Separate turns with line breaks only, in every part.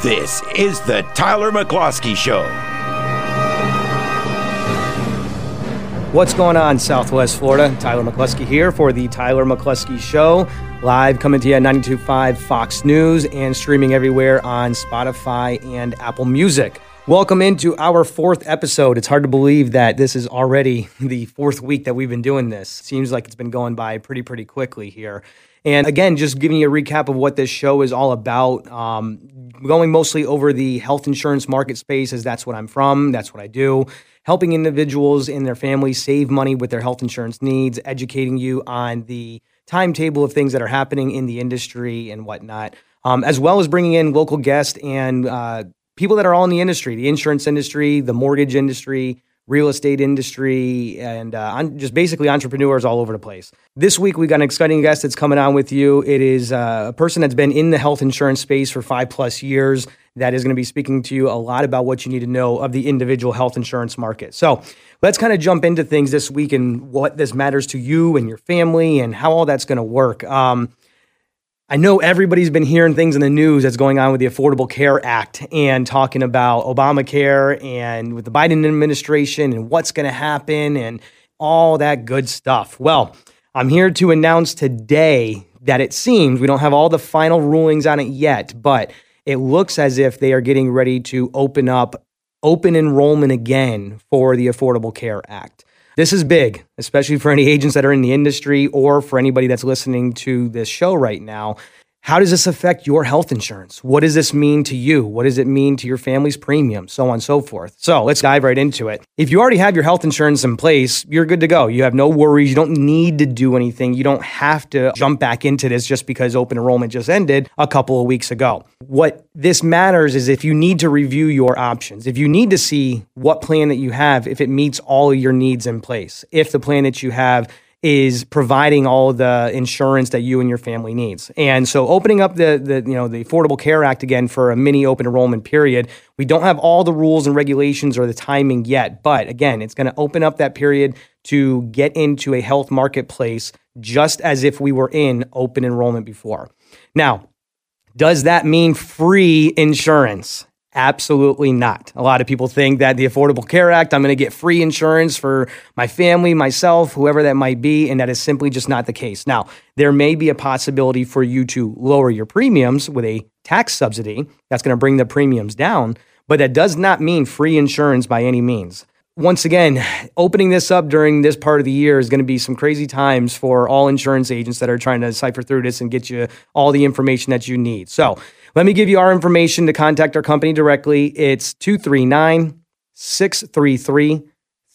This is the Tyler McCluskey Show.
What's going on, Southwest Florida? Tyler McCluskey here for the Tyler McCluskey Show, live coming to you at 92.5 Fox News and streaming everywhere on Spotify and Apple Music. Welcome into our fourth episode. It's hard to believe that this is already the fourth week that we've been doing this. Seems like it's been going by pretty, pretty quickly here. And again, just giving you a recap of what this show is all about. Um, going mostly over the health insurance market space, as that's what I'm from, that's what I do. Helping individuals and their families save money with their health insurance needs, educating you on the timetable of things that are happening in the industry and whatnot, um, as well as bringing in local guests and uh, people that are all in the industry, the insurance industry, the mortgage industry, real estate industry, and uh, just basically entrepreneurs all over the place. This week, we got an exciting guest that's coming on with you. It is uh, a person that's been in the health insurance space for five plus years that is going to be speaking to you a lot about what you need to know of the individual health insurance market. So let's kind of jump into things this week and what this matters to you and your family and how all that's going to work. Um, I know everybody's been hearing things in the news that's going on with the Affordable Care Act and talking about Obamacare and with the Biden administration and what's going to happen and all that good stuff. Well, I'm here to announce today that it seems we don't have all the final rulings on it yet, but it looks as if they are getting ready to open up open enrollment again for the Affordable Care Act. This is big, especially for any agents that are in the industry or for anybody that's listening to this show right now. How does this affect your health insurance? What does this mean to you? What does it mean to your family's premium? So on and so forth. So let's dive right into it. If you already have your health insurance in place, you're good to go. You have no worries. You don't need to do anything. You don't have to jump back into this just because open enrollment just ended a couple of weeks ago. What this matters is if you need to review your options, if you need to see what plan that you have, if it meets all your needs in place, if the plan that you have is providing all the insurance that you and your family needs. And so opening up the, the you know the Affordable Care Act again for a mini open enrollment period, we don't have all the rules and regulations or the timing yet, but again, it's going to open up that period to get into a health marketplace just as if we were in open enrollment before. Now, does that mean free insurance? Absolutely not. A lot of people think that the Affordable Care Act, I'm going to get free insurance for my family, myself, whoever that might be, and that is simply just not the case. Now, there may be a possibility for you to lower your premiums with a tax subsidy that's going to bring the premiums down, but that does not mean free insurance by any means. Once again, opening this up during this part of the year is going to be some crazy times for all insurance agents that are trying to cipher through this and get you all the information that you need. So, let me give you our information to contact our company directly. It's 239 633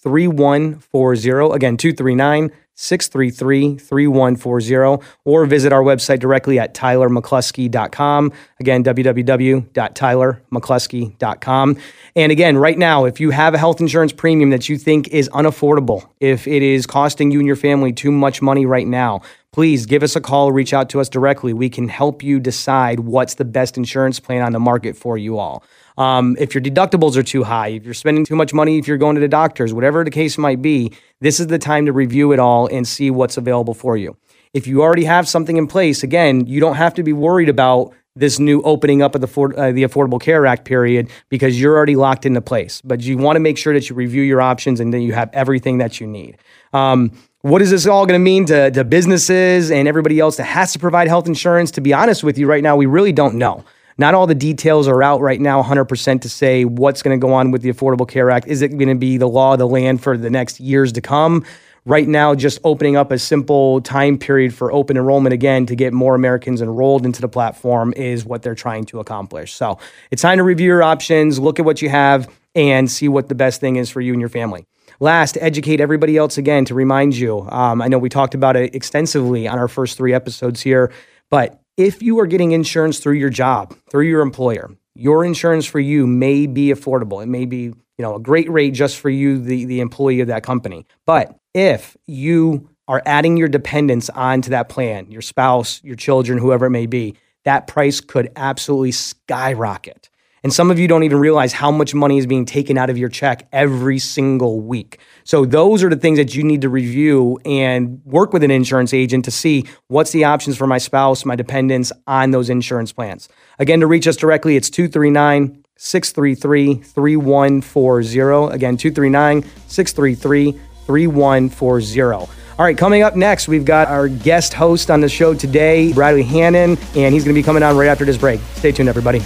3140. Again, 239 633 3140. Or visit our website directly at tylermccluskey.com. Again, www.tylermccluskey.com. And again, right now, if you have a health insurance premium that you think is unaffordable, if it is costing you and your family too much money right now, please give us a call, reach out to us directly. We can help you decide what's the best insurance plan on the market for you all. Um, if your deductibles are too high, if you're spending too much money, if you're going to the doctors, whatever the case might be, this is the time to review it all and see what's available for you. If you already have something in place, again, you don't have to be worried about this new opening up of the, uh, the Affordable Care Act period because you're already locked into place. But you want to make sure that you review your options and that you have everything that you need. Um, what is this all going to mean to, to businesses and everybody else that has to provide health insurance? To be honest with you, right now, we really don't know. Not all the details are out right now 100% to say what's going to go on with the Affordable Care Act. Is it going to be the law of the land for the next years to come? Right now, just opening up a simple time period for open enrollment again to get more Americans enrolled into the platform is what they're trying to accomplish. So it's time to review your options, look at what you have, and see what the best thing is for you and your family. Last, educate everybody else again to remind you. Um, I know we talked about it extensively on our first three episodes here, but if you are getting insurance through your job, through your employer, your insurance for you may be affordable. It may be, you know, a great rate just for you, the, the employee of that company. But if you are adding your dependents onto that plan, your spouse, your children, whoever it may be, that price could absolutely skyrocket. And some of you don't even realize how much money is being taken out of your check every single week. So those are the things that you need to review and work with an insurance agent to see what's the options for my spouse, my dependents on those insurance plans. Again, to reach us directly, it's 239 633 3140. Again, 239 633 3140. All right, coming up next, we've got our guest host on the show today, Bradley Hannon, and he's going to be coming on right after this break. Stay tuned, everybody.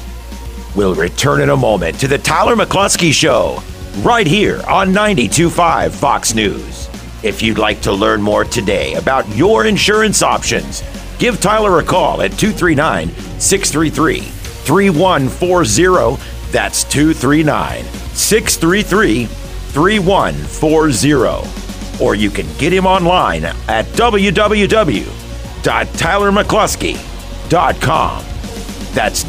We'll return in a moment to the Tyler McCluskey Show, right here on 92.5 Fox News. If you'd like to learn more today about your insurance options, give Tyler a call at 239 633 3140. That's 239 633 3140 or you can get him online at www.tylermccluskey.com. That's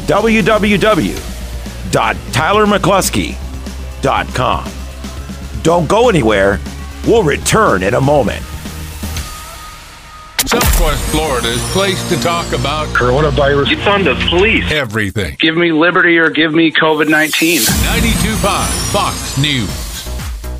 www.tylermccluskey.com. Don't go anywhere. We'll return in a moment.
Southwest Florida Florida's place to talk about
coronavirus. It's on the police.
Everything.
Give me liberty or give me COVID 19.
92.5 Fox News.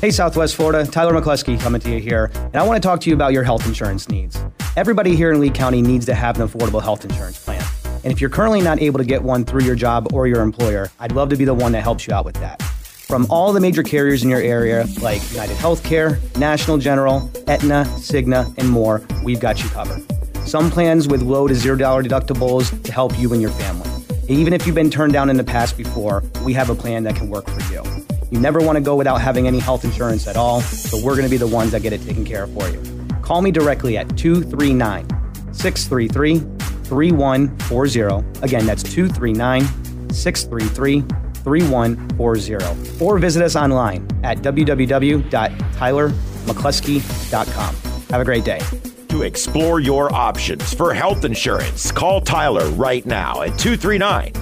Hey, Southwest Florida, Tyler McCluskey coming to you here, and I want to talk to you about your health insurance needs. Everybody here in Lee County needs to have an affordable health insurance plan. And if you're currently not able to get one through your job or your employer, I'd love to be the one that helps you out with that. From all the major carriers in your area, like United Healthcare, National General, Aetna, Cigna, and more, we've got you covered. Some plans with low to $0 deductibles to help you and your family. Even if you've been turned down in the past before, we have a plan that can work for you. You never want to go without having any health insurance at all, so we're going to be the ones that get it taken care of for you. Call me directly at 239 633 3140. Again, that's 239 633 3140. Or visit us online at www.tylermccluskey.com. Have a great day.
To explore your options for health insurance, call Tyler right now at 239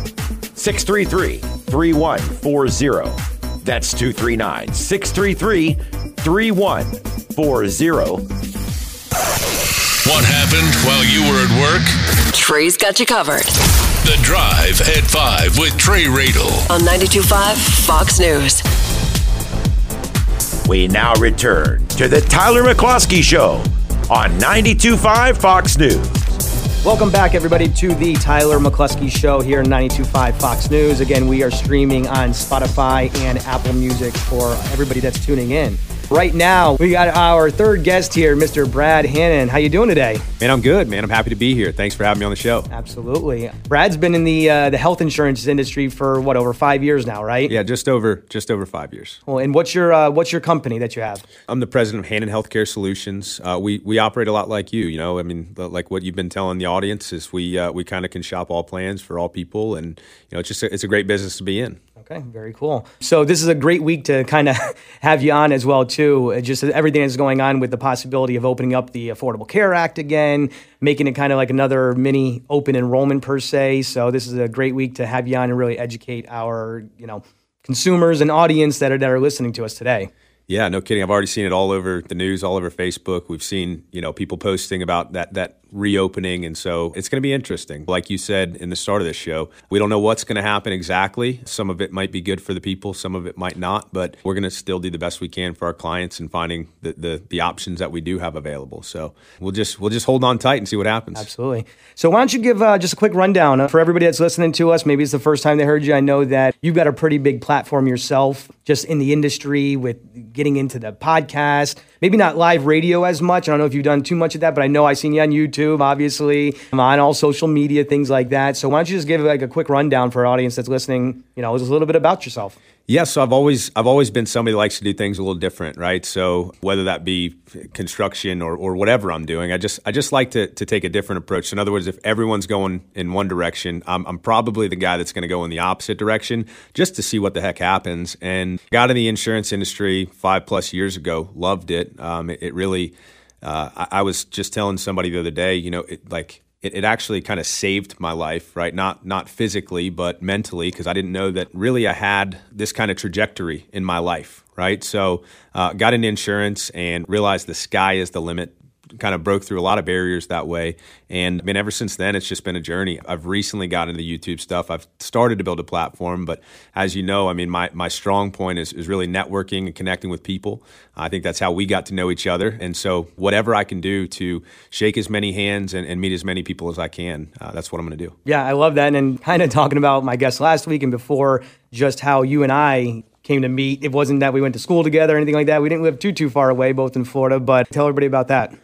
633 3140 that's 239 633 3140.
What happened while you were at work?
Trey's got you covered.
The Drive at 5 with Trey Radel
on 925 Fox News.
We now return to the Tyler McCluskey Show on 925 Fox News.
Welcome back, everybody, to the Tyler McCluskey Show here on 92.5 Fox News. Again, we are streaming on Spotify and Apple Music for everybody that's tuning in. Right now, we got our third guest here, Mr. Brad Hannon. How you doing today?
Man, I'm good, man. I'm happy to be here. Thanks for having me on the show.
Absolutely. Brad's been in the uh, the health insurance industry for what over five years now, right?
Yeah, just over just over five years.
Well, and what's your uh, what's your company that you have?
I'm the president of Hannon Healthcare Solutions. Uh, we we operate a lot like you. You know, I mean, like what you've been telling the audience is we uh, we kind of can shop all plans for all people, and you know, it's just a, it's a great business to be in.
Okay, very cool. So this is a great week to kind of have you on as well too. Just everything that's going on with the possibility of opening up the Affordable Care Act again, making it kind of like another mini open enrollment per se. So this is a great week to have you on and really educate our, you know, consumers and audience that are that are listening to us today.
Yeah, no kidding. I've already seen it all over the news, all over Facebook. We've seen, you know, people posting about that that reopening and so it's going to be interesting. Like you said in the start of this show, we don't know what's going to happen exactly. Some of it might be good for the people, some of it might not, but we're going to still do the best we can for our clients and finding the the, the options that we do have available. So, we'll just we'll just hold on tight and see what happens.
Absolutely. So, why don't you give uh, just a quick rundown for everybody that's listening to us? Maybe it's the first time they heard you. I know that you've got a pretty big platform yourself just in the industry with getting into the podcast. Maybe not live radio as much. I don't know if you've done too much of that, but I know I've seen you on YouTube, obviously, I'm on all social media, things like that. So why don't you just give like a quick rundown for our audience that's listening, you know, just a little bit about yourself.
Yeah, so I've always I've always been somebody that likes to do things a little different, right? So whether that be construction or, or whatever I'm doing, I just I just like to, to take a different approach. So in other words, if everyone's going in one direction, I'm, I'm probably the guy that's going to go in the opposite direction just to see what the heck happens. And got in the insurance industry five plus years ago, loved it. Um, it, it, really, uh, I, I was just telling somebody the other day, you know, it, like it, it actually kind of saved my life, right? Not not physically, but mentally, because I didn't know that really I had this kind of trajectory in my life, right? So, uh, got into insurance and realized the sky is the limit kind of broke through a lot of barriers that way. And I mean, ever since then, it's just been a journey. I've recently gotten into the YouTube stuff. I've started to build a platform, but as you know, I mean, my, my strong point is, is really networking and connecting with people. I think that's how we got to know each other. And so, whatever I can do to shake as many hands and, and meet as many people as I can, uh, that's what I'm going to do.
Yeah, I love that. And kind of talking about my guest last week and before, just how you and I came to meet. It wasn't that we went to school together or anything like that. We didn't live too too far away, both in Florida. But tell everybody about that.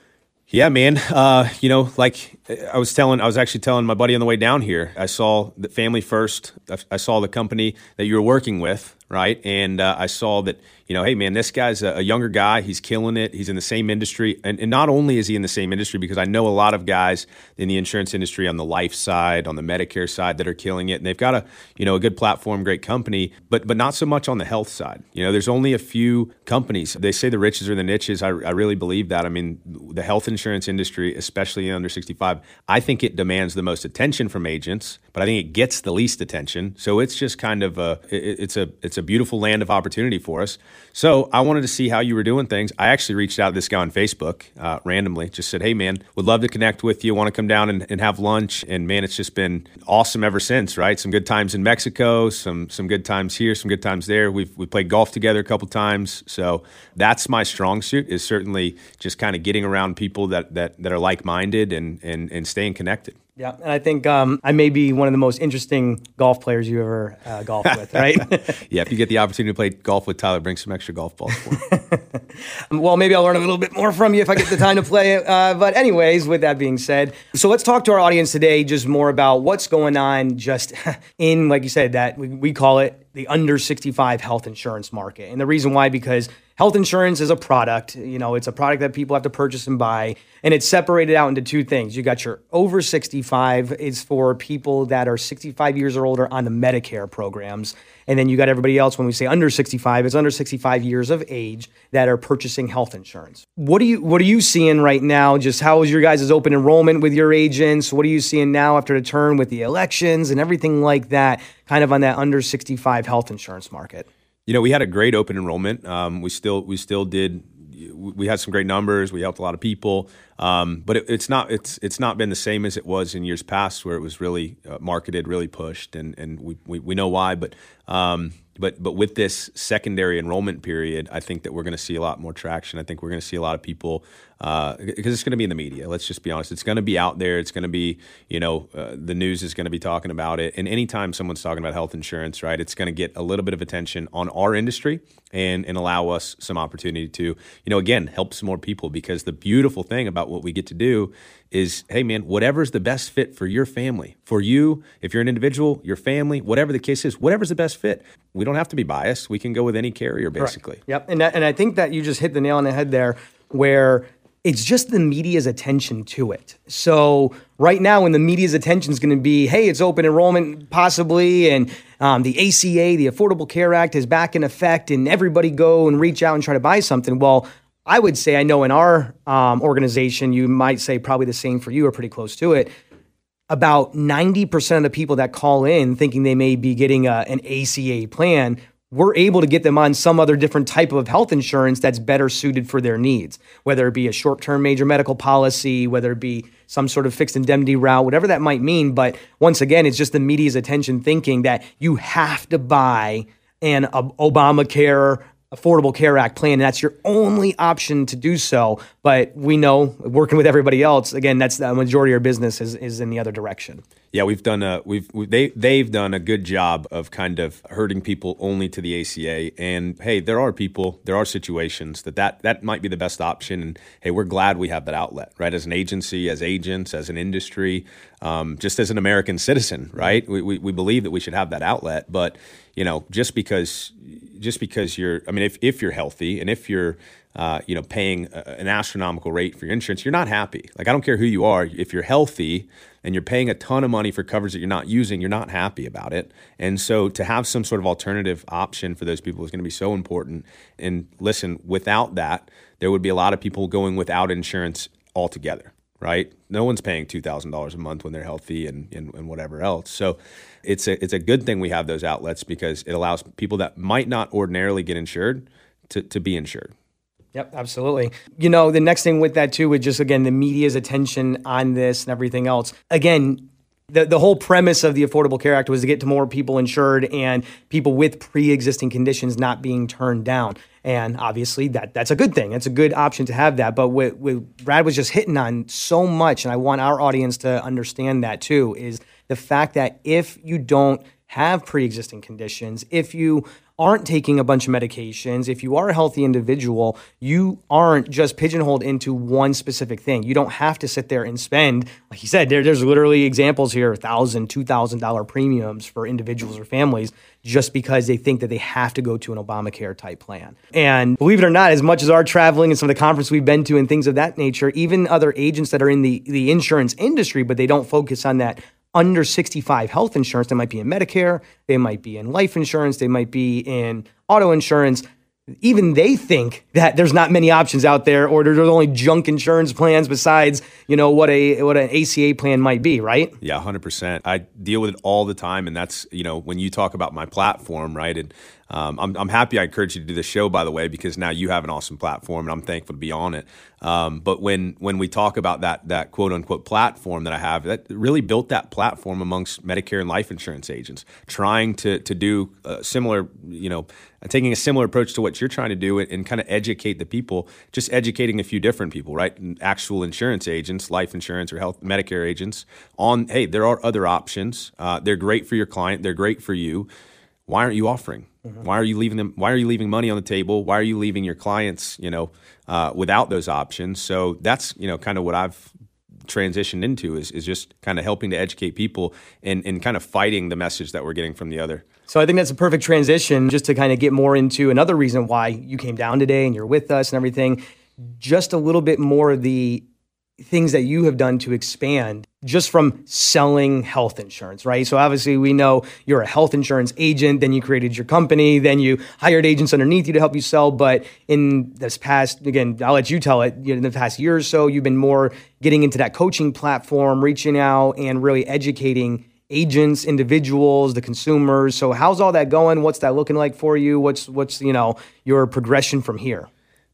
Yeah, man. Uh, you know, like I was telling, I was actually telling my buddy on the way down here. I saw the family first. I saw the company that you were working with, right? And uh, I saw that you know, hey man, this guy's a, younger guy. He's killing it. He's in the same industry, and, and not only is he in the same industry, because I know a lot of guys in the insurance industry on the life side, on the Medicare side, that are killing it, and they've got a you know a good platform, great company, but but not so much on the health side. You know, there's only a few companies. They say the riches are the niches. I, I really believe that. I mean, the health insurance industry, especially under 65, I think it demands the most attention from agents, but I think it gets the least attention. So it's just kind of a it, it's a it's a beautiful land of opportunity for us. So I wanted to see how you were doing things. I actually reached out to this guy on Facebook uh, randomly, just said, hey, man, would love to connect with you. Want to come down and, and, have lunch. And man, it's just been awesome ever since, right? Some good times in Mexico, some some good times here, some good times there. We've we played golf together a couple times. So that's my strong suit is certainly just kind of getting around people that that, that are like minded and, and and staying connected.
Yeah, and I think um, I may be one of the most interesting golf players you ever uh, golfed with, right?
yeah, if you get the opportunity to play golf with Tyler, bring some extra golf balls for
well, maybe I'll learn a little bit more from you if I get the time to play. Uh, but, anyways, with that being said, so let's talk to our audience today just more about what's going on just in, like you said, that we, we call it the under 65 health insurance market. And the reason why, because health insurance is a product, you know, it's a product that people have to purchase and buy. And it's separated out into two things. You got your over 65 is for people that are 65 years or older on the Medicare programs. And then you got everybody else when we say under 65, it's under 65 years of age that are purchasing health insurance. What are you what are you seeing right now? Just how is your guys' open enrollment with your agents? What are you seeing now after the turn with the elections and everything like that, kind of on that under 65 health insurance market?
You know, we had a great open enrollment. Um, we still we still did we had some great numbers. We helped a lot of people, um, but it, it's not it's it's not been the same as it was in years past, where it was really uh, marketed, really pushed, and and we, we, we know why. But um, but but with this secondary enrollment period, I think that we're going to see a lot more traction. I think we're going to see a lot of people because uh, it's going to be in the media. Let's just be honest; it's going to be out there. It's going to be you know uh, the news is going to be talking about it. And anytime someone's talking about health insurance, right, it's going to get a little bit of attention on our industry and and allow us some opportunity to you know again help some more people. Because the beautiful thing about what we get to do is, hey man, whatever's the best fit for your family, for you, if you're an individual, your family, whatever the case is, whatever's the best fit. We don't have to be biased. We can go with any carrier, basically.
Right. Yep. And that, and I think that you just hit the nail on the head there, where it's just the media's attention to it. So right now, when the media's attention is going to be, hey, it's open enrollment possibly, and um, the ACA, the Affordable Care Act, is back in effect, and everybody go and reach out and try to buy something. Well, I would say, I know in our um, organization, you might say probably the same for you or pretty close to it. About 90% of the people that call in thinking they may be getting a, an ACA plan, we're able to get them on some other different type of health insurance that's better suited for their needs, whether it be a short term major medical policy, whether it be some sort of fixed indemnity route, whatever that might mean. But once again, it's just the media's attention thinking that you have to buy an Obamacare Affordable Care Act plan, and that's your only option to do so. But we know, working with everybody else, again, that's the majority of our business is, is in the other direction.
Yeah, we've done a we've we, they they've done a good job of kind of hurting people only to the ACA. And hey, there are people, there are situations that that that might be the best option. And hey, we're glad we have that outlet, right? As an agency, as agents, as an industry, um, just as an American citizen, right? We, we we believe that we should have that outlet, but you know, just because just because you're, I mean, if if you're healthy and if you're uh, you know, paying a, an astronomical rate for your insurance, you're not happy. Like I don't care who you are, if you're healthy and you're paying a ton of money for coverage that you're not using, you're not happy about it. And so to have some sort of alternative option for those people is going to be so important. And listen, without that, there would be a lot of people going without insurance altogether. Right? No one's paying two thousand dollars a month when they're healthy and, and, and whatever else. So it's a it's a good thing we have those outlets because it allows people that might not ordinarily get insured to, to be insured.
Yep, absolutely. You know, the next thing with that too is just again the media's attention on this and everything else. Again, the, the whole premise of the Affordable Care Act was to get to more people insured and people with pre-existing conditions not being turned down. And obviously that that's a good thing. It's a good option to have that. But what, what Brad was just hitting on so much, and I want our audience to understand that too, is the fact that if you don't have pre-existing conditions, if you aren't taking a bunch of medications, if you are a healthy individual, you aren't just pigeonholed into one specific thing. You don't have to sit there and spend, like you said, there, there's literally examples here, thousand, two thousand dollar premiums for individuals or families just because they think that they have to go to an Obamacare type plan. And believe it or not, as much as our traveling and some of the conferences we've been to and things of that nature, even other agents that are in the, the insurance industry, but they don't focus on that under 65 health insurance. They might be in Medicare, they might be in life insurance, they might be in auto insurance. Even they think that there's not many options out there, or there's only junk insurance plans besides, you know, what a what an ACA plan might be, right?
Yeah, hundred percent. I deal with it all the time, and that's you know when you talk about my platform, right? And um, I'm, I'm happy I encouraged you to do this show, by the way, because now you have an awesome platform, and I'm thankful to be on it. Um, but when when we talk about that that quote unquote platform that I have, that really built that platform amongst Medicare and life insurance agents, trying to to do similar, you know, taking a similar approach to what you're trying to do, and, and kind of educate the people, just educating a few different people, right? Actual insurance agents, life insurance or health Medicare agents, on hey, there are other options. Uh, they're great for your client. They're great for you. Why aren't you offering? Mm-hmm. Why are you leaving them? Why are you leaving money on the table? Why are you leaving your clients, you know, uh, without those options? So that's you know kind of what I've transitioned into is is just kind of helping to educate people and and kind of fighting the message that we're getting from the other.
So I think that's a perfect transition just to kind of get more into another reason why you came down today and you're with us and everything. Just a little bit more of the things that you have done to expand just from selling health insurance, right? So obviously we know you're a health insurance agent, then you created your company, then you hired agents underneath you to help you sell. But in this past, again, I'll let you tell it, in the past year or so, you've been more getting into that coaching platform, reaching out and really educating agents, individuals, the consumers. So how's all that going? What's that looking like for you? What's what's, you know, your progression from here?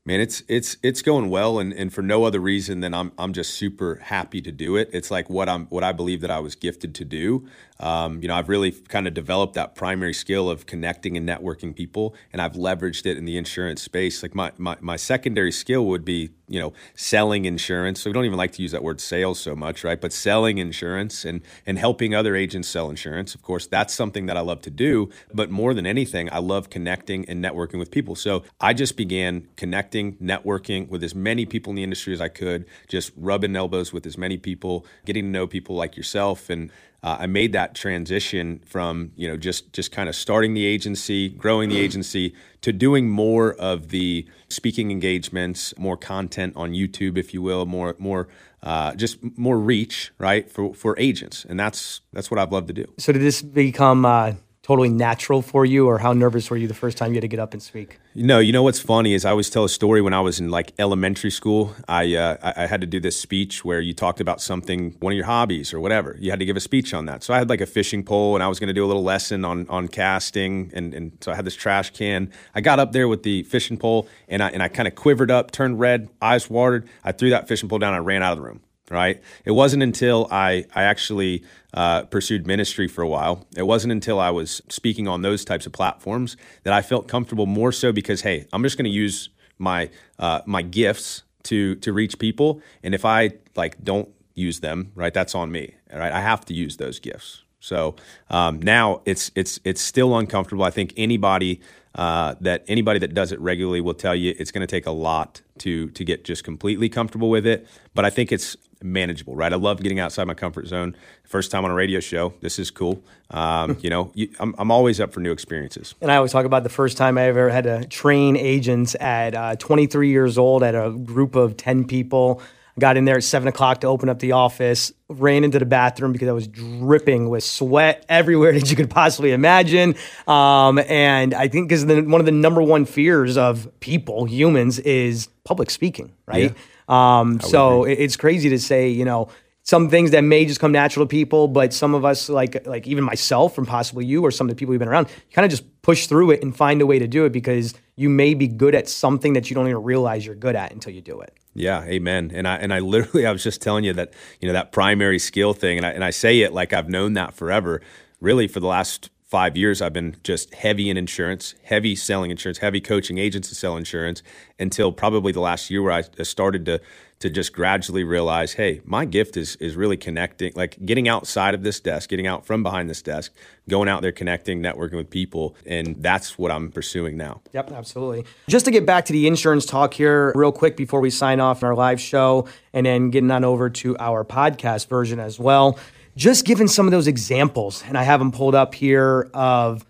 Man, it's it's it's going well, and, and for no other reason than I'm I'm just super happy to do it. It's like what I'm what I believe that I was gifted to do. Um, you know, I've really kind of developed that primary skill of connecting and networking people, and I've leveraged it in the insurance space. Like my my, my secondary skill would be you know selling insurance. So we don't even like to use that word sales so much, right? But selling insurance and and helping other agents sell insurance. Of course, that's something that I love to do. But more than anything, I love connecting and networking with people. So I just began connecting connecting, networking with as many people in the industry as I could, just rubbing elbows with as many people, getting to know people like yourself. And uh, I made that transition from, you know, just, just kind of starting the agency, growing the agency to doing more of the speaking engagements, more content on YouTube, if you will, more, more, uh, just more reach, right, for, for agents. And that's, that's what I've loved to do.
So did this become, uh totally natural for you, or how nervous were you the first time you had to get up and speak?
no you know what's funny is I always tell a story when I was in like elementary school. I uh, I had to do this speech where you talked about something, one of your hobbies or whatever. You had to give a speech on that. So I had like a fishing pole, and I was going to do a little lesson on on casting, and and so I had this trash can. I got up there with the fishing pole, and I and I kind of quivered up, turned red, eyes watered. I threw that fishing pole down, and I ran out of the room right? It wasn't until I, I actually uh, pursued ministry for a while. It wasn't until I was speaking on those types of platforms that I felt comfortable more so because, hey, I'm just going to use my uh, my gifts to to reach people, and if I like don't use them, right, that's on me. Right, I have to use those gifts. So um, now it's it's it's still uncomfortable. I think anybody uh, that anybody that does it regularly will tell you it's going to take a lot to to get just completely comfortable with it. But I think it's manageable, right? I love getting outside my comfort zone. First time on a radio show, this is cool. Um, you know, you, I'm, I'm always up for new experiences.
And I always talk about the first time I ever had to train agents at uh, 23 years old at a group of 10 people. Got in there at seven o'clock to open up the office. Ran into the bathroom because I was dripping with sweat everywhere that you could possibly imagine. Um, and I think because one of the number one fears of people, humans, is public speaking, right? Yeah. Um, so it's crazy to say, you know, some things that may just come natural to people, but some of us, like like even myself, and possibly you, or some of the people you've been around, you kind of just push through it and find a way to do it because you may be good at something that you don't even realize you're good at until you do it.
Yeah, amen. And I and I literally I was just telling you that you know that primary skill thing, and I and I say it like I've known that forever. Really, for the last five years, I've been just heavy in insurance, heavy selling insurance, heavy coaching agents to sell insurance until probably the last year where I started to to just gradually realize, hey, my gift is is really connecting, like getting outside of this desk, getting out from behind this desk, going out there, connecting, networking with people, and that's what I'm pursuing now.
Yep, absolutely. Just to get back to the insurance talk here, real quick before we sign off in our live show, and then getting on over to our podcast version as well. Just giving some of those examples, and I have them pulled up here of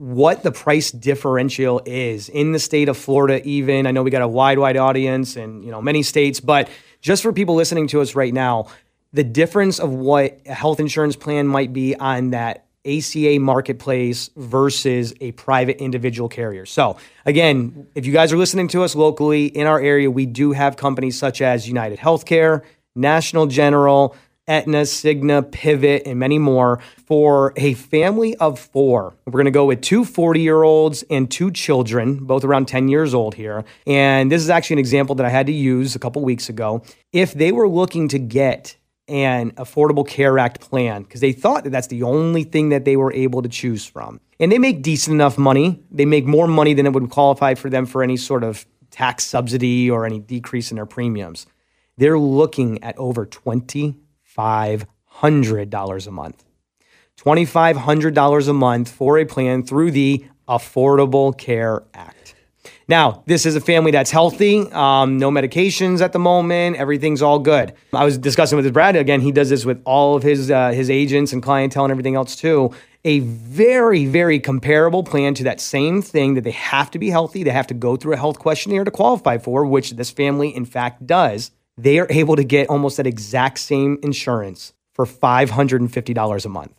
what the price differential is in the state of Florida even. I know we got a wide wide audience and you know many states, but just for people listening to us right now, the difference of what a health insurance plan might be on that ACA marketplace versus a private individual carrier. So, again, if you guys are listening to us locally in our area, we do have companies such as United Healthcare, National General, Aetna, Cigna, Pivot, and many more for a family of four. We're going to go with two 40 year olds and two children, both around 10 years old here. And this is actually an example that I had to use a couple weeks ago. If they were looking to get an Affordable Care Act plan, because they thought that that's the only thing that they were able to choose from. And they make decent enough money. They make more money than it would qualify for them for any sort of tax subsidy or any decrease in their premiums. They're looking at over 20 $2,500 a month. $2,500 a month for a plan through the Affordable Care Act. Now, this is a family that's healthy, um, no medications at the moment, everything's all good. I was discussing with Brad again. He does this with all of his uh, his agents and clientele and everything else too. A very very comparable plan to that same thing that they have to be healthy, they have to go through a health questionnaire to qualify for, which this family in fact does they are able to get almost that exact same insurance for $550 a month.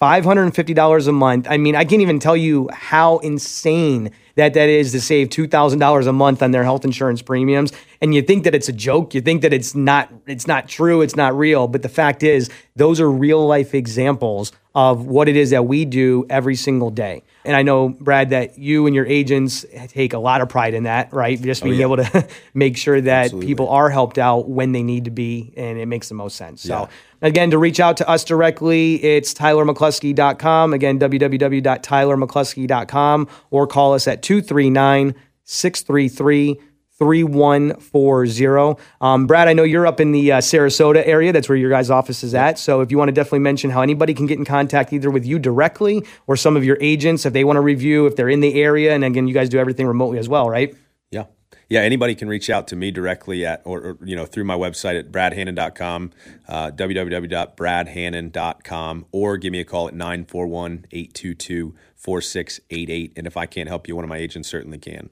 $550 a month. I mean, I can't even tell you how insane that that is to save $2,000 a month on their health insurance premiums. And you think that it's a joke, you think that it's not it's not true, it's not real, but the fact is those are real life examples of what it is that we do every single day. And I know, Brad, that you and your agents take a lot of pride in that, right? Oh, Just being oh, yeah. able to make sure that Absolutely. people are helped out when they need to be, and it makes the most sense. Yeah. So, again, to reach out to us directly, it's tylermccluskey.com. Again, www.tylermccluskey.com, or call us at 239 633 3140. Um, Brad, I know you're up in the uh, Sarasota area. That's where your guys' office is at. So if you want to definitely mention how anybody can get in contact either with you directly or some of your agents if they want to review, if they're in the area. And again, you guys do everything remotely as well, right?
Yeah. Yeah, anybody can reach out to me directly at, or, or you know, through my website at bradhannon.com, uh, www.bradhannon.com, or give me a call at 941 822 4688. And if I can't help you, one of my agents certainly can.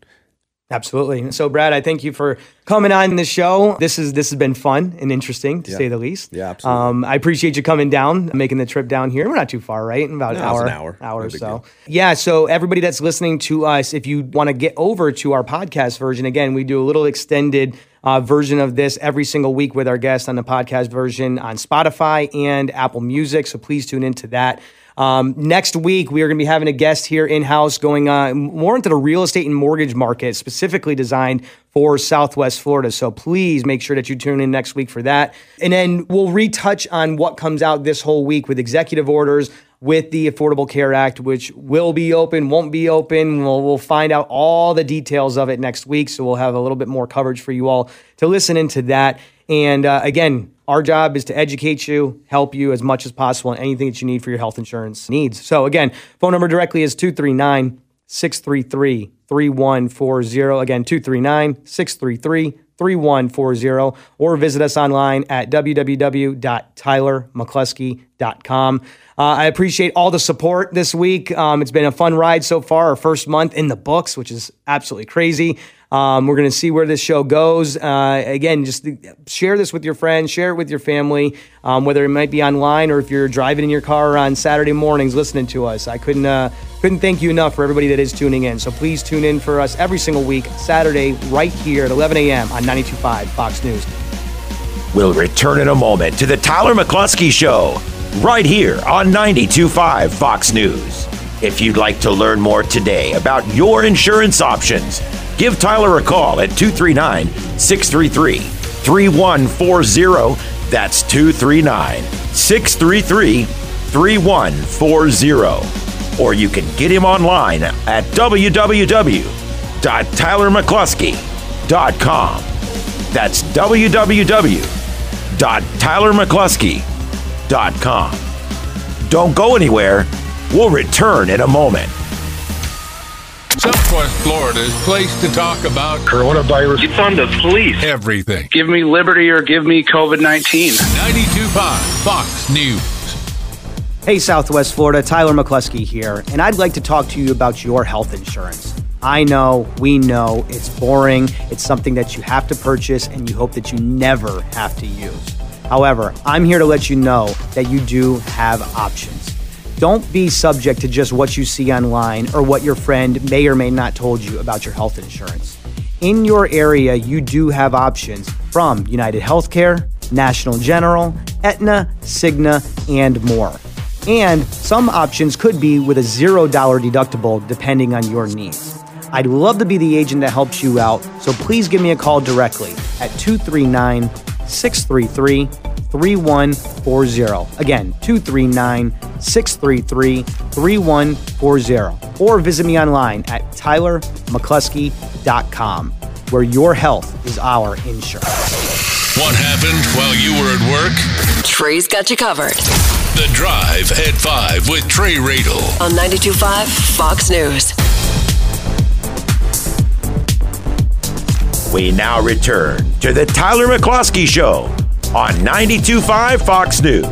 Absolutely. So, Brad, I thank you for coming on the show. This is this has been fun and interesting to
yeah.
say the least.
Yeah, absolutely. Um,
I appreciate you coming down, making the trip down here. We're not too far, right? In About
no,
an hour,
an hour,
hour or so. Deal. Yeah. So, everybody that's listening to us, if you want to get over to our podcast version, again, we do a little extended uh, version of this every single week with our guests on the podcast version on Spotify and Apple Music. So please tune into that. Um, next week, we are going to be having a guest here in house going uh, more into the real estate and mortgage market, specifically designed for Southwest Florida. So please make sure that you tune in next week for that. And then we'll retouch on what comes out this whole week with executive orders with the Affordable Care Act, which will be open, won't be open. We'll, we'll find out all the details of it next week. So we'll have a little bit more coverage for you all to listen into that. And uh, again, our job is to educate you, help you as much as possible in anything that you need for your health insurance needs. So again, phone number directly is 239 633 3140. Again, 239 633 3140 or visit us online at www.tylermccluskey.com. Uh, I appreciate all the support this week. Um, it's been a fun ride so far, our first month in the books, which is absolutely crazy. Um, we're going to see where this show goes. Uh, again, just share this with your friends, share it with your family, um, whether it might be online or if you're driving in your car on Saturday mornings listening to us. I couldn't uh, couldn't thank you enough for everybody that is tuning in. So please tune in for us every single week, Saturday, right here at 11 a.m. on 92.5 Fox News.
We'll return in a moment to the Tyler McCluskey Show, right here on 92.5 Fox News. If you'd like to learn more today about your insurance options, give Tyler a call at 239 633 3140. That's 239 633 3140. Or you can get him online at www.tylermccluskey.com. That's www.tylermccluskey.com. Don't go anywhere. We'll return in a moment.
Southwest Florida's place to talk about
Coronavirus. It's on the police.
everything.
Give me liberty or give me COVID 19.
92.5 Fox News.
Hey, Southwest Florida, Tyler McCluskey here, and I'd like to talk to you about your health insurance. I know, we know, it's boring, it's something that you have to purchase, and you hope that you never have to use. However, I'm here to let you know that you do have options. Don't be subject to just what you see online or what your friend may or may not told you about your health insurance. In your area, you do have options from United Healthcare, National General, Aetna, Cigna, and more. And some options could be with a $0 deductible depending on your needs. I'd love to be the agent that helps you out, so please give me a call directly at 239 633 3140. Again, 239 633 3140. Or visit me online at tylermccluskey.com, where your health is our insurance.
What happened while you were at work?
Trey's got you covered
The Drive at 5 with Trey Radel.
on 92.5 Fox News.
We now return to the Tyler McCluskey Show on 92.5 Fox News.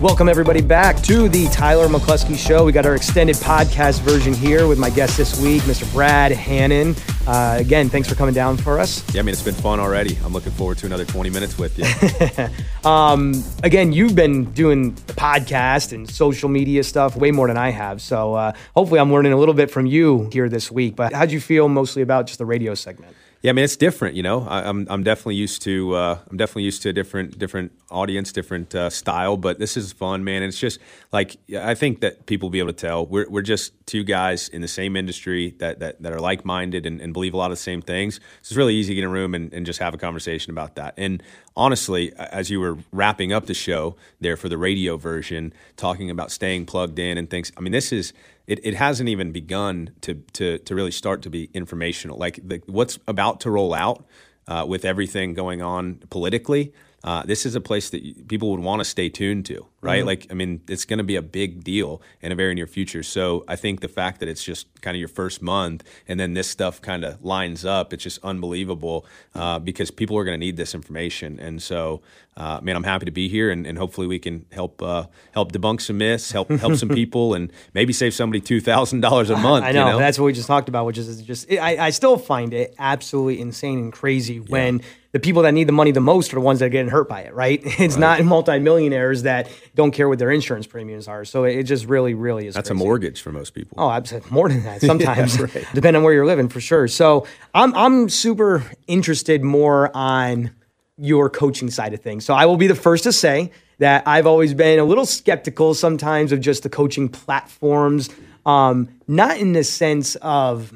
Welcome, everybody, back to the Tyler McCluskey Show. We got our extended podcast version here with my guest this week, Mr. Brad Hannon. Uh, again, thanks for coming down for us.
Yeah, I mean, it's been fun already. I'm looking forward to another 20 minutes with you.
Um, again, you've been doing the podcast and social media stuff way more than I have. So uh, hopefully, I'm learning a little bit from you here this week. But how'd you feel mostly about just the radio segment?
Yeah, I mean it's different. You know, I, I'm I'm definitely used to uh, I'm definitely used to a different different audience, different uh, style. But this is fun, man. And it's just like I think that people will be able to tell we're we're just two guys in the same industry that that, that are like minded and, and believe a lot of the same things. So it's really easy to get in a room and, and just have a conversation about that. And honestly, as you were wrapping up the show there for the radio version, talking about staying plugged in and things. I mean, this is it, it hasn't even begun to, to, to really start to be informational. Like the, what's about to roll out uh, with everything going on politically, uh, this is a place that people would want to stay tuned to, right? Like, I mean, it's going to be a big deal in a very near future. So I think the fact that it's just kind of your first month and then this stuff kind of lines up, it's just unbelievable uh, because people are going to need this information. And so, uh, man, I'm happy to be here and, and hopefully we can help uh, help debunk some myths, help help some people, and maybe save somebody two thousand dollars a month.
I know,
you know?
that's what we just talked about, which is just I, I still find it absolutely insane and crazy when the people that need the money the most are the ones that are getting hurt by it. Right? It's not multimillionaires that don't care what their insurance premiums are. So it just really, really is.
That's a mortgage for most people.
Oh, absolutely. More than that sometimes,
right.
depending on where you're living for sure. So I'm I'm super interested more on your coaching side of things. So I will be the first to say that I've always been a little skeptical sometimes of just the coaching platforms. Um, not in the sense of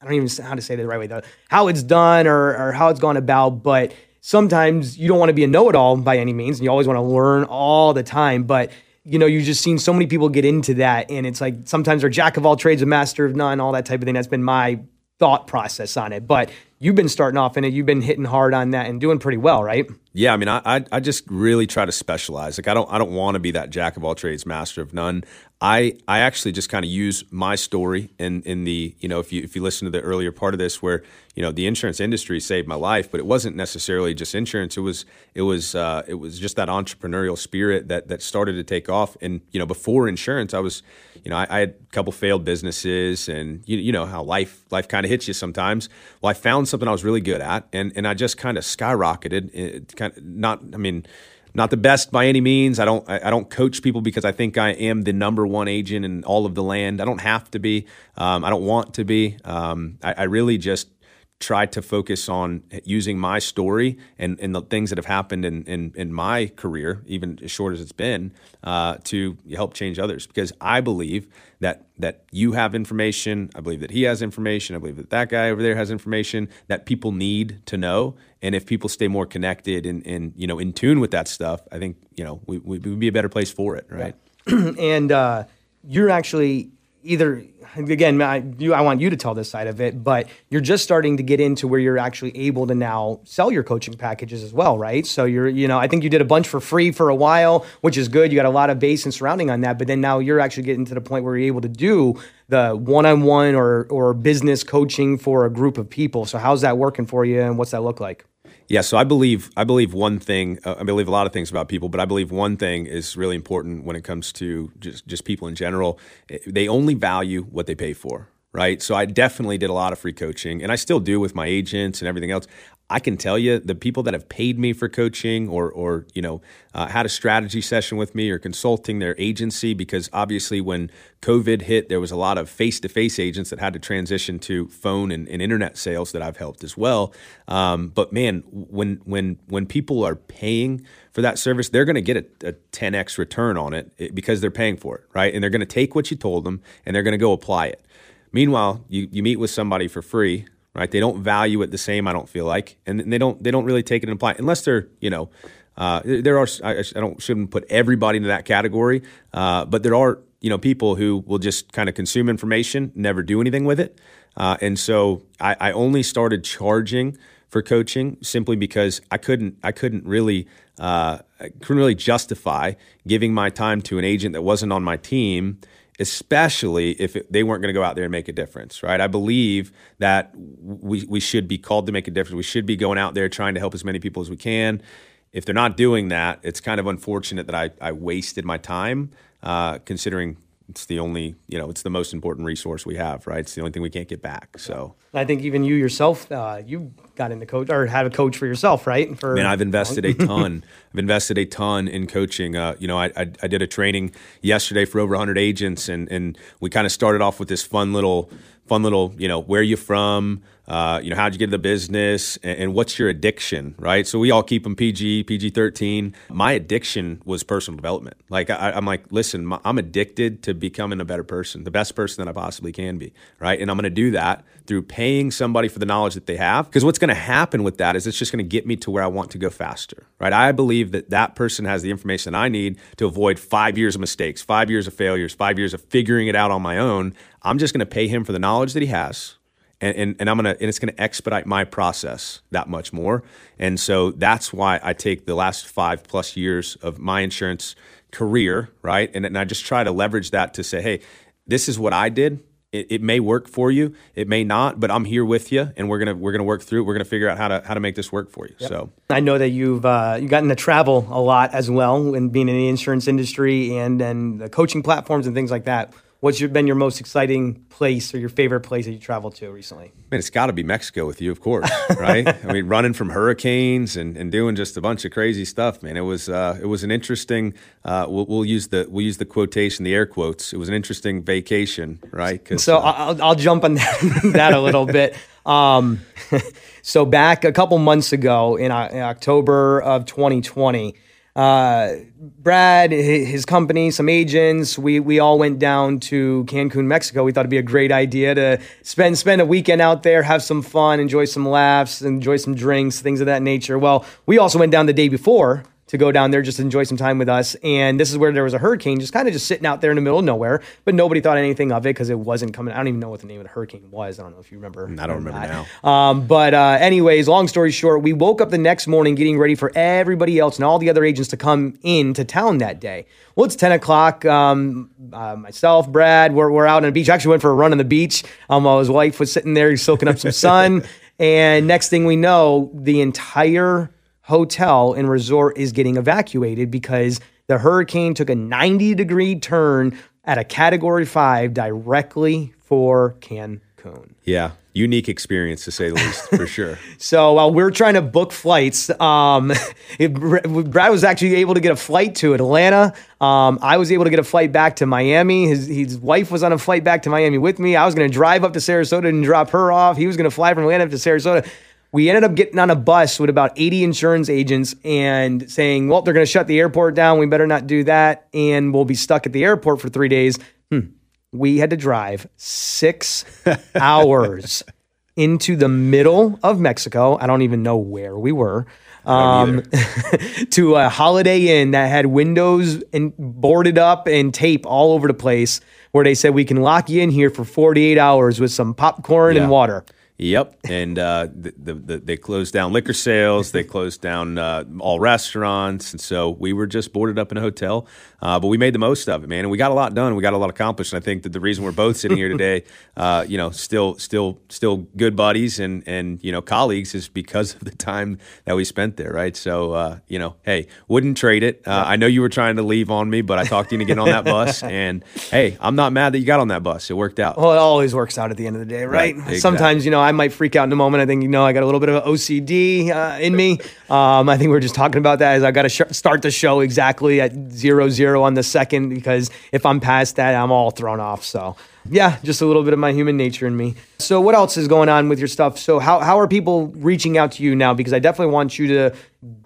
I don't even know how to say that the right way though, how it's done or, or how it's gone about, but sometimes you don't want to be a know-it-all by any means, and you always want to learn all the time. But you know, you've just seen so many people get into that, and it's like sometimes they're jack of all trades, a master of none, all that type of thing. That's been my thought process on it. But you've been starting off in it, you've been hitting hard on that and doing pretty well, right?
Yeah, I mean, I, I I just really try to specialize. Like, I don't I don't want to be that jack of all trades, master of none. I I actually just kind of use my story in in the you know if you if you listen to the earlier part of this where you know the insurance industry saved my life, but it wasn't necessarily just insurance. It was it was uh, it was just that entrepreneurial spirit that that started to take off. And you know, before insurance, I was you know I, I had a couple failed businesses, and you you know how life life kind of hits you sometimes. Well, I found something I was really good at, and and I just kind of skyrocketed. It kind of not I mean not the best by any means. I don't I don't coach people because I think I am the number one agent in all of the land. I don't have to be. Um, I don't want to be. Um, I, I really just try to focus on using my story and, and the things that have happened in, in, in my career, even as short as it's been, uh, to help change others. Because I believe that that you have information. I believe that he has information. I believe that that guy over there has information that people need to know. And if people stay more connected and, and you know in tune with that stuff, I think you know we we would be a better place for it, right?
and uh, you're actually either again I, you, I want you to tell this side of it but you're just starting to get into where you're actually able to now sell your coaching packages as well right? So you're you know i think you did a bunch for free for a while which is good. You got a lot of base and surrounding on that but then now you're actually getting to the point where you're able to do the one-on-one or or business coaching for a group of people. So how's that working for you and what's that look like
yeah, so I believe I believe one thing. Uh, I believe a lot of things about people, but I believe one thing is really important when it comes to just just people in general. Eh, they only value what they pay for, right? So I definitely did a lot of free coaching, and I still do with my agents and everything else. I can tell you the people that have paid me for coaching or, or you know, uh, had a strategy session with me or consulting their agency because obviously when COVID hit, there was a lot of face-to-face agents that had to transition to phone and, and internet sales that I've helped as well. Um, but man, when when when people are paying for that service, they're going to get a, a 10x return on it eh, because they're paying for it, right? And they're going to take what you told them and they're going to go apply it. Meanwhile, you, you meet with somebody for free right? They don't value it the same. I don't feel like, and they don't they don't really take it and apply it unless they're you know. Uh, there are I, I, don't shouldn't put everybody into that category, uh, but there are you know people who will just kind of consume information, never do anything with it, uh, and so I, I, only started charging for coaching simply because I couldn't I couldn't really uh, I couldn't really justify giving my time to an agent that wasn't on my team especially if it, they weren't going to go out there and make a difference, right? I believe that we, we should be called to make a difference. We should be going out there trying to help as many people as we can. If they're not doing that, it's kind of unfortunate that I, I wasted my time, uh, considering it's the only you know it's the most important resource we have right? It's the only thing we can't get back so.
I think even you yourself uh, you got into coach or had a coach for yourself right? And
for mean, i've invested a ton. I've invested a ton in coaching. Uh, you know I, I, I, did a training yesterday for over 100 agents and, and we kind of started off with this fun little fun little you know where are you from uh, you know, how'd you get into the business and, and, what's your addiction, right? So we all keep them PG, PG 13. My addiction was personal development. Like, I, am like, listen, my, I'm addicted to becoming a better person, the best person that I possibly can be, right? And I'm going to do that through paying somebody for the knowledge that they have. Because what's going to happen with that is it's just going to get me to where I want to go faster, right? I believe that that person has the information I need to avoid five years of mistakes, five years of failures, five years of figuring it out on my own. I'm just going to pay him for the knowledge that he has and, and, and I'm gonna and it's gonna expedite my process that much more. And so that's why I take the last five plus years of my insurance career, right? And, and I just try to leverage that to say, hey, this is what I did. It, it, may work for you, it may not, but I'm here with you, and we're gonna we're gonna work through. It. We're gonna figure out how to how to make this work for you. Yep. So
I know that you've uh, you gotten to travel a lot as well, and being in the insurance industry and and the coaching platforms and things like that. What's your, been your most exciting place or your favorite place that you traveled to recently?
Man, it's got to be Mexico with you, of course, right? I mean, running from hurricanes and, and doing just a bunch of crazy stuff, man. It was uh, it was an interesting. Uh, we'll, we'll, use the we'll use the quotation, the air quotes. It was an interesting vacation, right?
So uh, I'll, I'll jump on that, that a little bit. Um, so back a couple months ago in, uh, in October of 2020 uh, Brad, his company, some agents, we we all went down to Cancun, Mexico. We thought it'd be a great idea to spend spend a weekend out there, have some fun, enjoy some laughs, enjoy some drinks, things of that nature. Well, we also went down the day before to go down there just enjoy some time with us. And this is where there was a hurricane just kind of just sitting out there in the middle of nowhere, but nobody thought anything of it because it wasn't coming. I don't even know what the name of the hurricane was. I don't know if you remember.
I don't remember
now. Um, but uh, anyways, long story short, we woke up the next morning getting ready for everybody else and all the other agents to come in to town that day. Well, it's 10 o'clock. Um, uh, myself, Brad, we're, we're out on the beach. I actually went for a run on the beach. Um, while his wife was sitting there soaking up some sun. and next thing we know, the entire hotel and resort is getting evacuated because the hurricane took a 90 degree turn at a category five directly for Cancun.
Yeah, unique experience to say the least, for sure.
So while we're trying to book flights, um, it- Brad was actually able to get a flight to Atlanta. Um, I was able to get a flight back to Miami. His, his wife was on a flight back to Miami with me. I was going to drive up to Sarasota and drop her off. He was going to fly from Atlanta to Sarasota. We ended up getting on a bus with about 80 insurance agents and saying, well, they're going to shut the airport down. We better not do that. And we'll be stuck at the airport for three days. Hmm. We had to drive six hours into the middle of Mexico. I don't even know where we were. Um, to a Holiday Inn that had windows and boarded up and tape all over the place, where they said we can lock you in here for 48 hours with some popcorn
Yeah.
and water.
Yep, and uh, the, the, the, they closed down liquor sales. They closed down uh, all restaurants, and so we were just boarded up in a hotel. Uh, but we made the most of it, man, and we got a lot done. We got a lot accomplished. And I think that the reason we're both sitting here today, uh, you know, still, still, still good buddies and and you know colleagues, is because of the time that we spent there, right? So, uh, you know, hey, wouldn't trade it. Uh, I know you were trying to leave on me, but I talked to you into getting on that bus, and hey, I'm not mad that you got on that bus. It worked out.
Well, it always works out at the end of the day, right?
Right, exactly.
Sometimes, you know, I might freak out in a moment. I think, you know, I got a little bit of OCD uh, in me. Um, I think we are just talking about that as I got to sh- start the show exactly at zero zero on the second because if I'm past that, I'm all thrown off. So, yeah, just a little bit of my human nature in me. So, what else is going on with your stuff? So, how, how are people reaching out to you now? Because I definitely want you to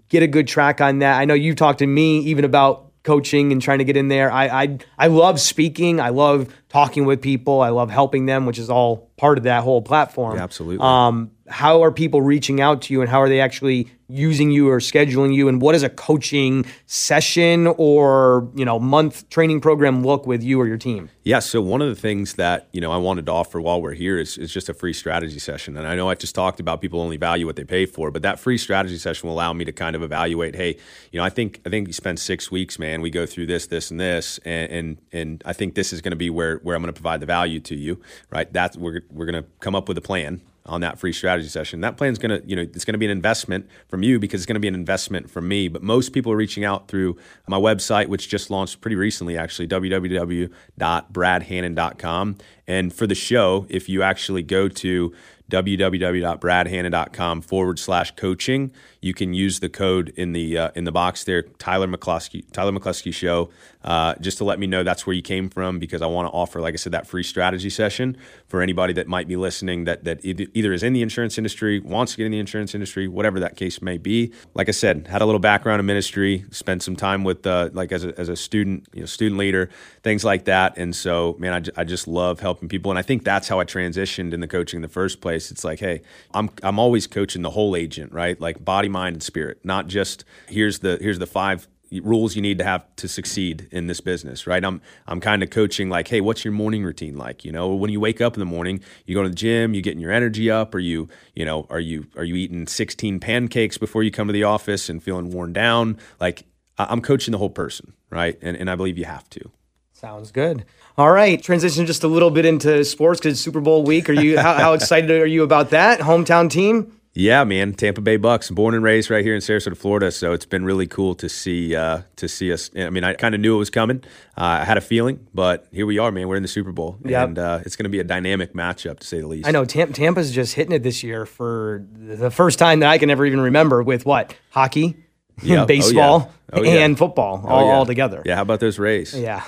get a good track on that. I know you talked to me even about coaching and trying to get in there. I I, I love speaking. I love talking with people. I love helping them, which is all part of that whole platform.
Yeah, absolutely.
Um, how are people reaching out to you, and how are they actually using you or scheduling you? And what does a coaching session or you know month training program look with you or your team?
Yeah, so one of the things that you know I wanted to offer while we're here is, is just a free strategy session, and I know I just talked about people only value what they pay for, but that free strategy session will allow me to kind of evaluate. Hey, you know, I think I think you spend six weeks, man. We go through this, this, and this, and and, and I think this is going to be where where I'm going to provide the value to you, right? That's we're we're going to come up with a plan on that free strategy session. That plan's going to, you know, it's going to be an investment from you because it's going to be an investment from me. But most people are reaching out through my website, which just launched pretty recently, actually, www.bradhannon.com. And for the show, if you actually go to www.bradhannon.com forward slash coaching. You can use the code in the uh, in the box there, Tyler McCluskey, Tyler McCluskey Show, uh, just to let me know that's where you came from because I want to offer, like I said, that free strategy session for anybody that might be listening that that either is in the insurance industry, wants to get in the insurance industry, whatever that case may be. Like I said, had a little background in ministry, spent some time with uh, like as a, as a student, you know, student leader, things like that. And so, man, I, I just love helping people, and I think that's how I transitioned in the coaching in the first place. It's like, hey, I'm I'm always coaching the whole agent, right? Like body, mind, and spirit, not just here's the here's the five rules you need to have to succeed in this business, right? I'm I'm kind of coaching like, hey, what's your morning routine like? You know, when you wake up in the morning, you go to the gym, you getting your energy up, or you, you know, are you are you eating 16 pancakes before you come to the office and feeling worn down? Like I'm coaching the whole person, right? And and I believe you have to.
Sounds good. All right, transition just a little bit into sports because Super Bowl week. Are you how, how excited are you about that hometown team?
Yeah, man, Tampa Bay Bucks, born and raised right here in Sarasota, Florida. So it's been really cool to see uh, to see us. I mean, I kind of knew it was coming. Uh, I had a feeling, but here we are, man. We're in the Super Bowl,
Yep.
and uh, it's going to be a dynamic matchup to say the least.
I know Tam- Tampa's just hitting it this year for the first time that I can ever even remember with what hockey,
Oh,
baseball,
yeah. Oh, yeah.
and football
Oh,
all,
yeah.
all together.
Yeah, how about those Rays?
Yeah.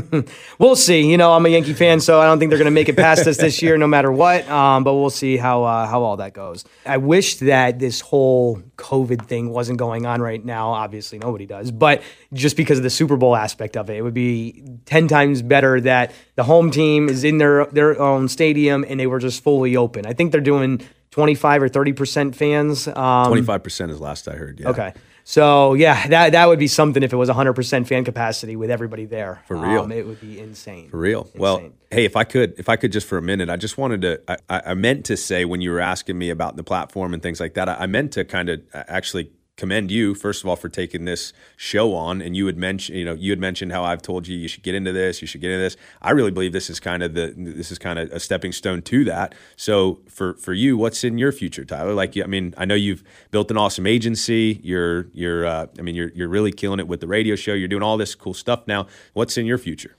we'll see. You know, I'm a Yankee fan, so I don't think they're going to make it past us this year, no matter what. Um, but we'll see how uh, how all that goes. I wish that this whole COVID thing wasn't going on right now. Obviously, nobody does, but just because of the Super Bowl aspect of it, it would be ten times better that the home team is in their their own stadium and they were just fully open. I think they're doing 25 or 30 percent fans. Um,
Twenty five percent is last I heard. Yeah.
Okay. So yeah, that that would be something if it was 100% fan capacity with everybody there.
For real.
Um, it would be insane.
For real. Well, hey, if I could, if I could just for a minute, I just wanted to. I, I I meant to say when you were asking me about the platform and things like that, I, I meant to kind of actually commend you first of all for taking this show on. And you had mentioned, you know, you had mentioned how I've told you you should get into this, you should get into this. I really believe this is kind of the this is kind of a stepping stone to that. So for for you, what's in your future, Tyler? Like, I mean, I know you've built an awesome agency. You're you're, uh, I mean, you're you're really killing it with the radio show. You're doing all this cool stuff now. What's in your future?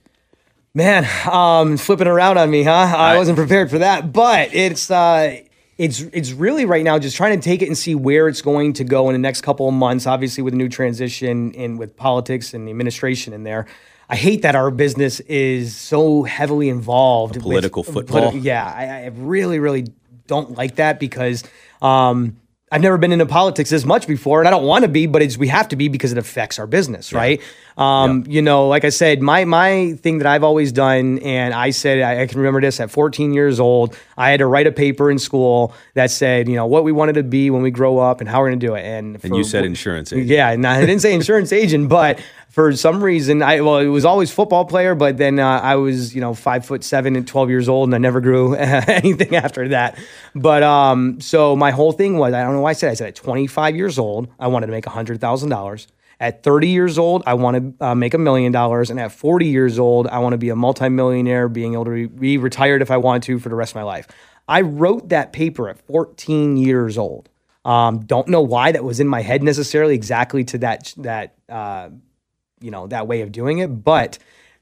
Man, um, flipping around on me, huh? I wasn't prepared for that, but it's uh, it's it's really right now just trying to take it and see where it's going to go in the next couple of months. Obviously, with a new transition and with politics and the administration in there. I hate that our business is so heavily involved.
political
with,
football.
politi- yeah, I, I really, really don't like that because um, I've never been into politics as much before, and I don't want to be, but it's we have to be because it affects our business, right? Um, You know, like I said, my my thing that I've always done, and I said I, I can remember this at 14 years old. I had to write a paper in school that said, you know, what we wanted to be when we grow up and how we're going to do it. And
And you said insurance agent.
yeah, and I didn't say insurance agent, but for some reason, I well, it was always football player. But then uh, I was, you know, five foot seven and twelve years old, and I never grew anything after that. But um, so my whole thing was, I don't know why I said. it. I said at twenty five years old, I wanted to make hundred thousand dollars. At 30 years old, I want to uh, make a million dollars. And at 40 years old, I want to be a multimillionaire, being able to re- be retired if I want to for the rest of my life. I wrote that paper at 14 years old. Um, don't know why that was in my head necessarily exactly to that that uh, you know that way of doing it, but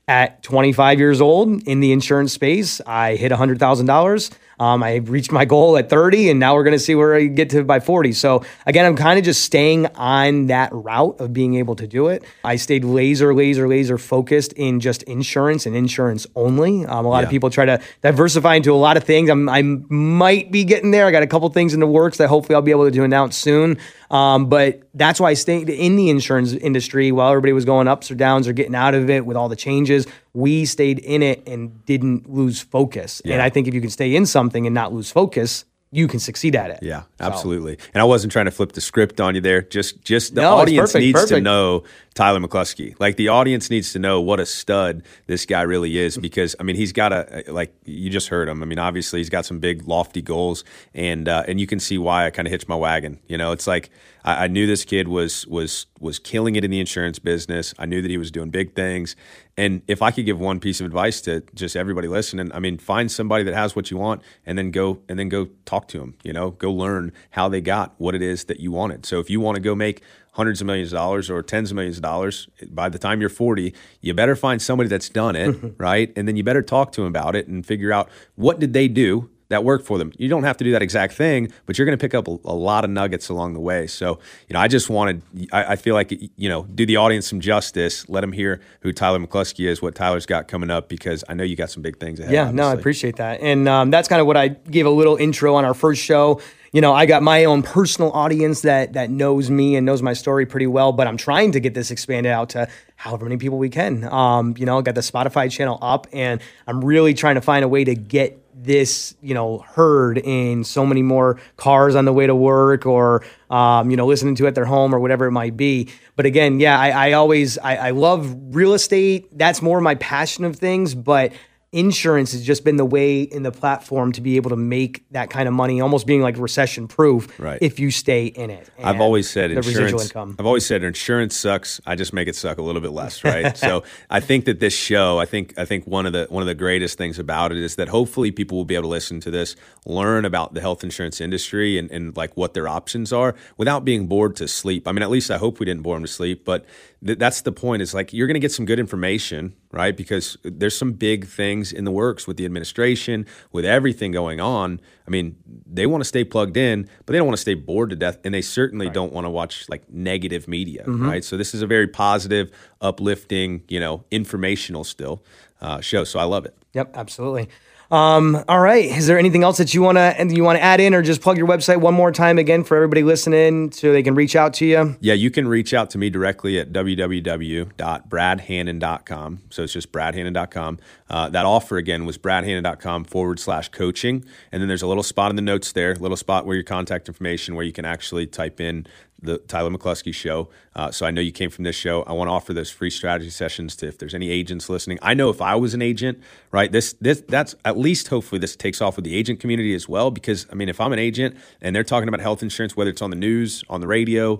at 25 years old in the insurance space, I hit $100,000. Um, I reached my goal at 30, and now we're going to see where I get to by 40. So, again, I'm kind of just staying on that route of being able to do it. I stayed laser, laser, laser focused in just insurance and insurance only. Um, a lot of people try to diversify into a lot of things. I'm, I might be getting there. I got a couple things in the works that hopefully I'll be able to announce soon. Um, but that's why I stayed in the insurance industry while everybody was going ups or downs or getting out of it with all the changes. We stayed in it and didn't lose focus. And I think if you can stay in something and not lose focus, you can succeed at it.
Yeah, absolutely. And I wasn't trying to flip the script on you there. Just just the
No,
audience
perfect,
needs to know Tyler McCluskey. Like the audience needs to know what a stud this guy really is because I mean he's got a like you just heard him. I mean obviously he's got some big lofty goals and uh, and you can see why I kind of hitched my wagon. You know, it's like I, I knew this kid was was was killing it in the insurance business. I knew that he was doing big things. And if I could give one piece of advice to just everybody listening, I mean, find somebody that has what you want, and then go and then go talk to them. You know, go learn how they got what it is that you wanted. So if you want to go make hundreds of millions of dollars or tens of millions of dollars by the time you're 40, you better find somebody that's done it, right? And then you better talk to them about it and figure out what did they do that worked for them. You don't have to do that exact thing, but you're going to pick up a, a lot of nuggets along the way. So, you know, I just wanted, I, I feel like, you know, do the audience some justice. Let them hear who Tyler McCluskey is, what Tyler's got coming up, because I know you got some big things ahead.
Yeah, no, I appreciate that. And um, that's kind of what I gave a little intro on our first show. You know, I got my own personal audience that that knows me and knows my story pretty well, but I'm trying to get this expanded out to however many people we can. Um, you know, I got the Spotify channel up, and I'm really trying to find a way to get this, you know, heard in so many more cars on the way to work or, um, you know, listening to at their home or whatever it might be. But again, yeah, I, I always, I, I love real estate. That's more my passion of things, but insurance has just been the way in the platform to be able to make that kind of money, almost being like recession proof
Right.
if you stay in it.
I've always said
the residual
insurance.
income.
I've always said insurance sucks. I just make it suck a little bit less, right? so I think that this show, I think, I think one of the one of the greatest things about it is that hopefully people will be able to listen to this, learn about the health insurance industry and, and like what their options are without being bored to sleep. I mean, at least I hope we didn't bore them to sleep, but th- that's the point. Is like you're going to get some good information, right? Because there's some big things in the works with the administration, with everything going on. I mean, they want to stay plugged in, but they don't want to stay bored to death, and they certainly don't want to watch like negative media, right? So this is a very positive, uplifting, you know, informational still uh, show. So I love it.
Yep, absolutely. Um, all right. Is there anything else that you want to and you want to add in, or just plug your website one more time again for everybody listening, so they can reach out to you?
Yeah, you can reach out to me directly at www.bradhannon.com. So it's just bradhannon.com. Uh, that offer again was bradhannon.com forward slash coaching. And then there's a little spot in the notes there, a little spot where your contact information where you can actually type in the Tyler McCluskey show. Uh, so I know you came from this show. I want to offer those free strategy sessions to if there's any agents listening. I know if I was an agent, right? This this that's at least hopefully this takes off with the agent community as well. Because I mean, if I'm an agent and they're talking about health insurance, whether it's on the news, on the radio,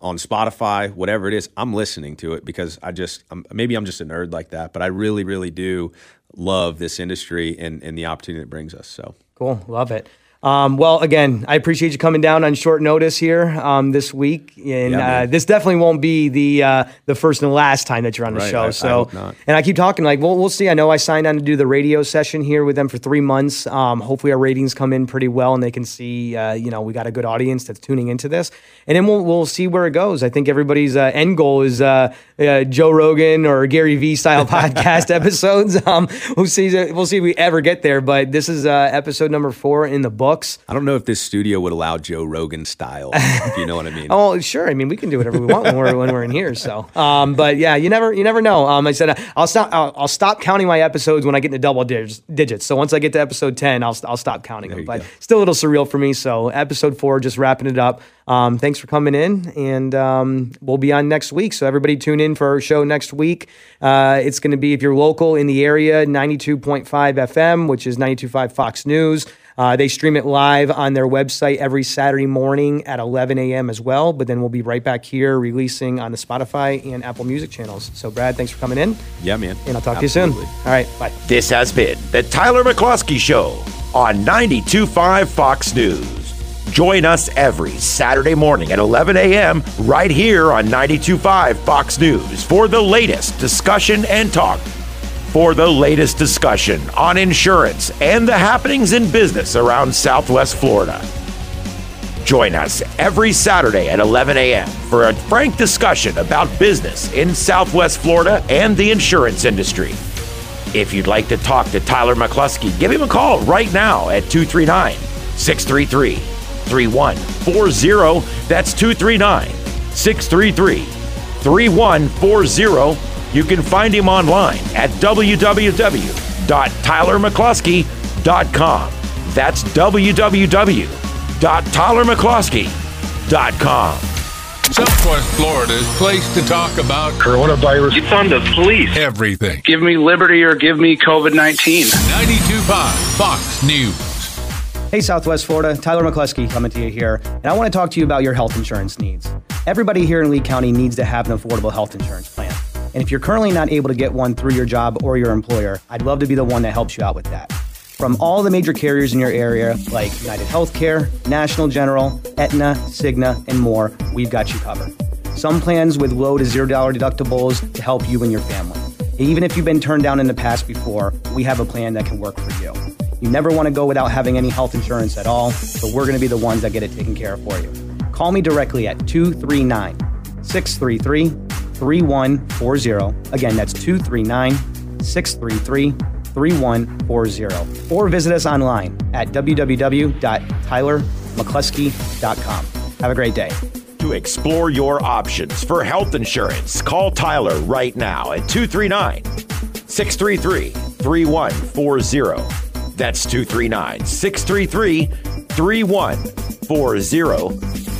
on Spotify, whatever it is, I'm listening to it because I just I'm, maybe I'm just a nerd like that, but I really really do love this industry and and the opportunity it brings us. So
Cool, love it. Um, well, again, I appreciate you coming down on short notice here um, this week, and
Yeah,
uh, this definitely won't be the uh, the first and last time that you're on the
Right,
show.
I- I
so,
not.
and I keep talking like, well, we'll see. I know I signed on to do the radio session here with them for three months. Um, hopefully, our ratings come in pretty well, and they can see, uh, you know, we got a good audience that's tuning into this, and then we'll we'll see where it goes. I think everybody's uh, end goal is uh, uh, Joe Rogan or Gary Vee style podcast episodes. Um, we'll see. We'll see if we ever get there, but this is uh, episode number four in the books.
I don't know if this studio would allow Joe Rogan style, if you know what I mean.
Oh, sure. I mean, we can do whatever we want when we're when we're in here. So, um, but yeah, you never you never know. Um, I said uh, I'll stop I'll, I'll stop counting my episodes when I get into double digits. digits. So once I get to episode ten, I'll I'll stop counting them. But
go.
still a little surreal for me. So episode four, just wrapping it up. Um, thanks for coming in, and um, we'll be on next week. So everybody tune in for our show next week. Uh, it's going to be if you're local in the area, 92.5 FM, which is 92.5 Fox News. Uh, they stream it live on their website every Saturday morning at 11 a.m. as well. But then we'll be right back here releasing on the Spotify and Apple Music channels. So, Brad, thanks for coming in,
yeah, man.
and I'll talk
Absolutely.
to you soon. All right, bye.
This has been the Tyler McCluskey Show on 92.5 Fox News. Join us every Saturday morning at 11 a.m. right here on 92.5 Fox News for the latest discussion and talk. For the latest discussion on insurance and the happenings in business around Southwest Florida. Join us every Saturday at 11 a.m. for a frank discussion about business in Southwest Florida and the insurance industry. If you'd like to talk to Tyler McCluskey, give him a call right now at 239 633 3140. That's 239 633 3140. You can find him online at www.tylermccluskey.com. That's www.tylermccluskey.com.
Southwest Florida Florida's place to talk about
Coronavirus. Defund the police.
everything.
Give me liberty or give me COVID 19.
92.5 Fox News.
Hey, Southwest Florida, Tyler McCluskey coming to you here, and I want to talk to you about your health insurance needs. Everybody here in Lee County needs to have an affordable health insurance plan. And if you're currently not able to get one through your job or your employer, I'd love to be the one that helps you out with that. From all the major carriers in your area, like United Healthcare, National General, Aetna, Cigna, and more, we've got you covered. Some plans with low to $0 deductibles to help you and your family. Even if you've been turned down in the past before, we have a plan that can work for you. You never want to go without having any health insurance at all, so we're going to be the ones that get it taken care of for you. Call me directly at 239 633 3140. Again, that's 239 633 3140. Or visit us online at www.tylermccluskey.com. Have a great day.
To explore your options for health insurance, call Tyler right now at 239 633 3140. That's 239 633 3140.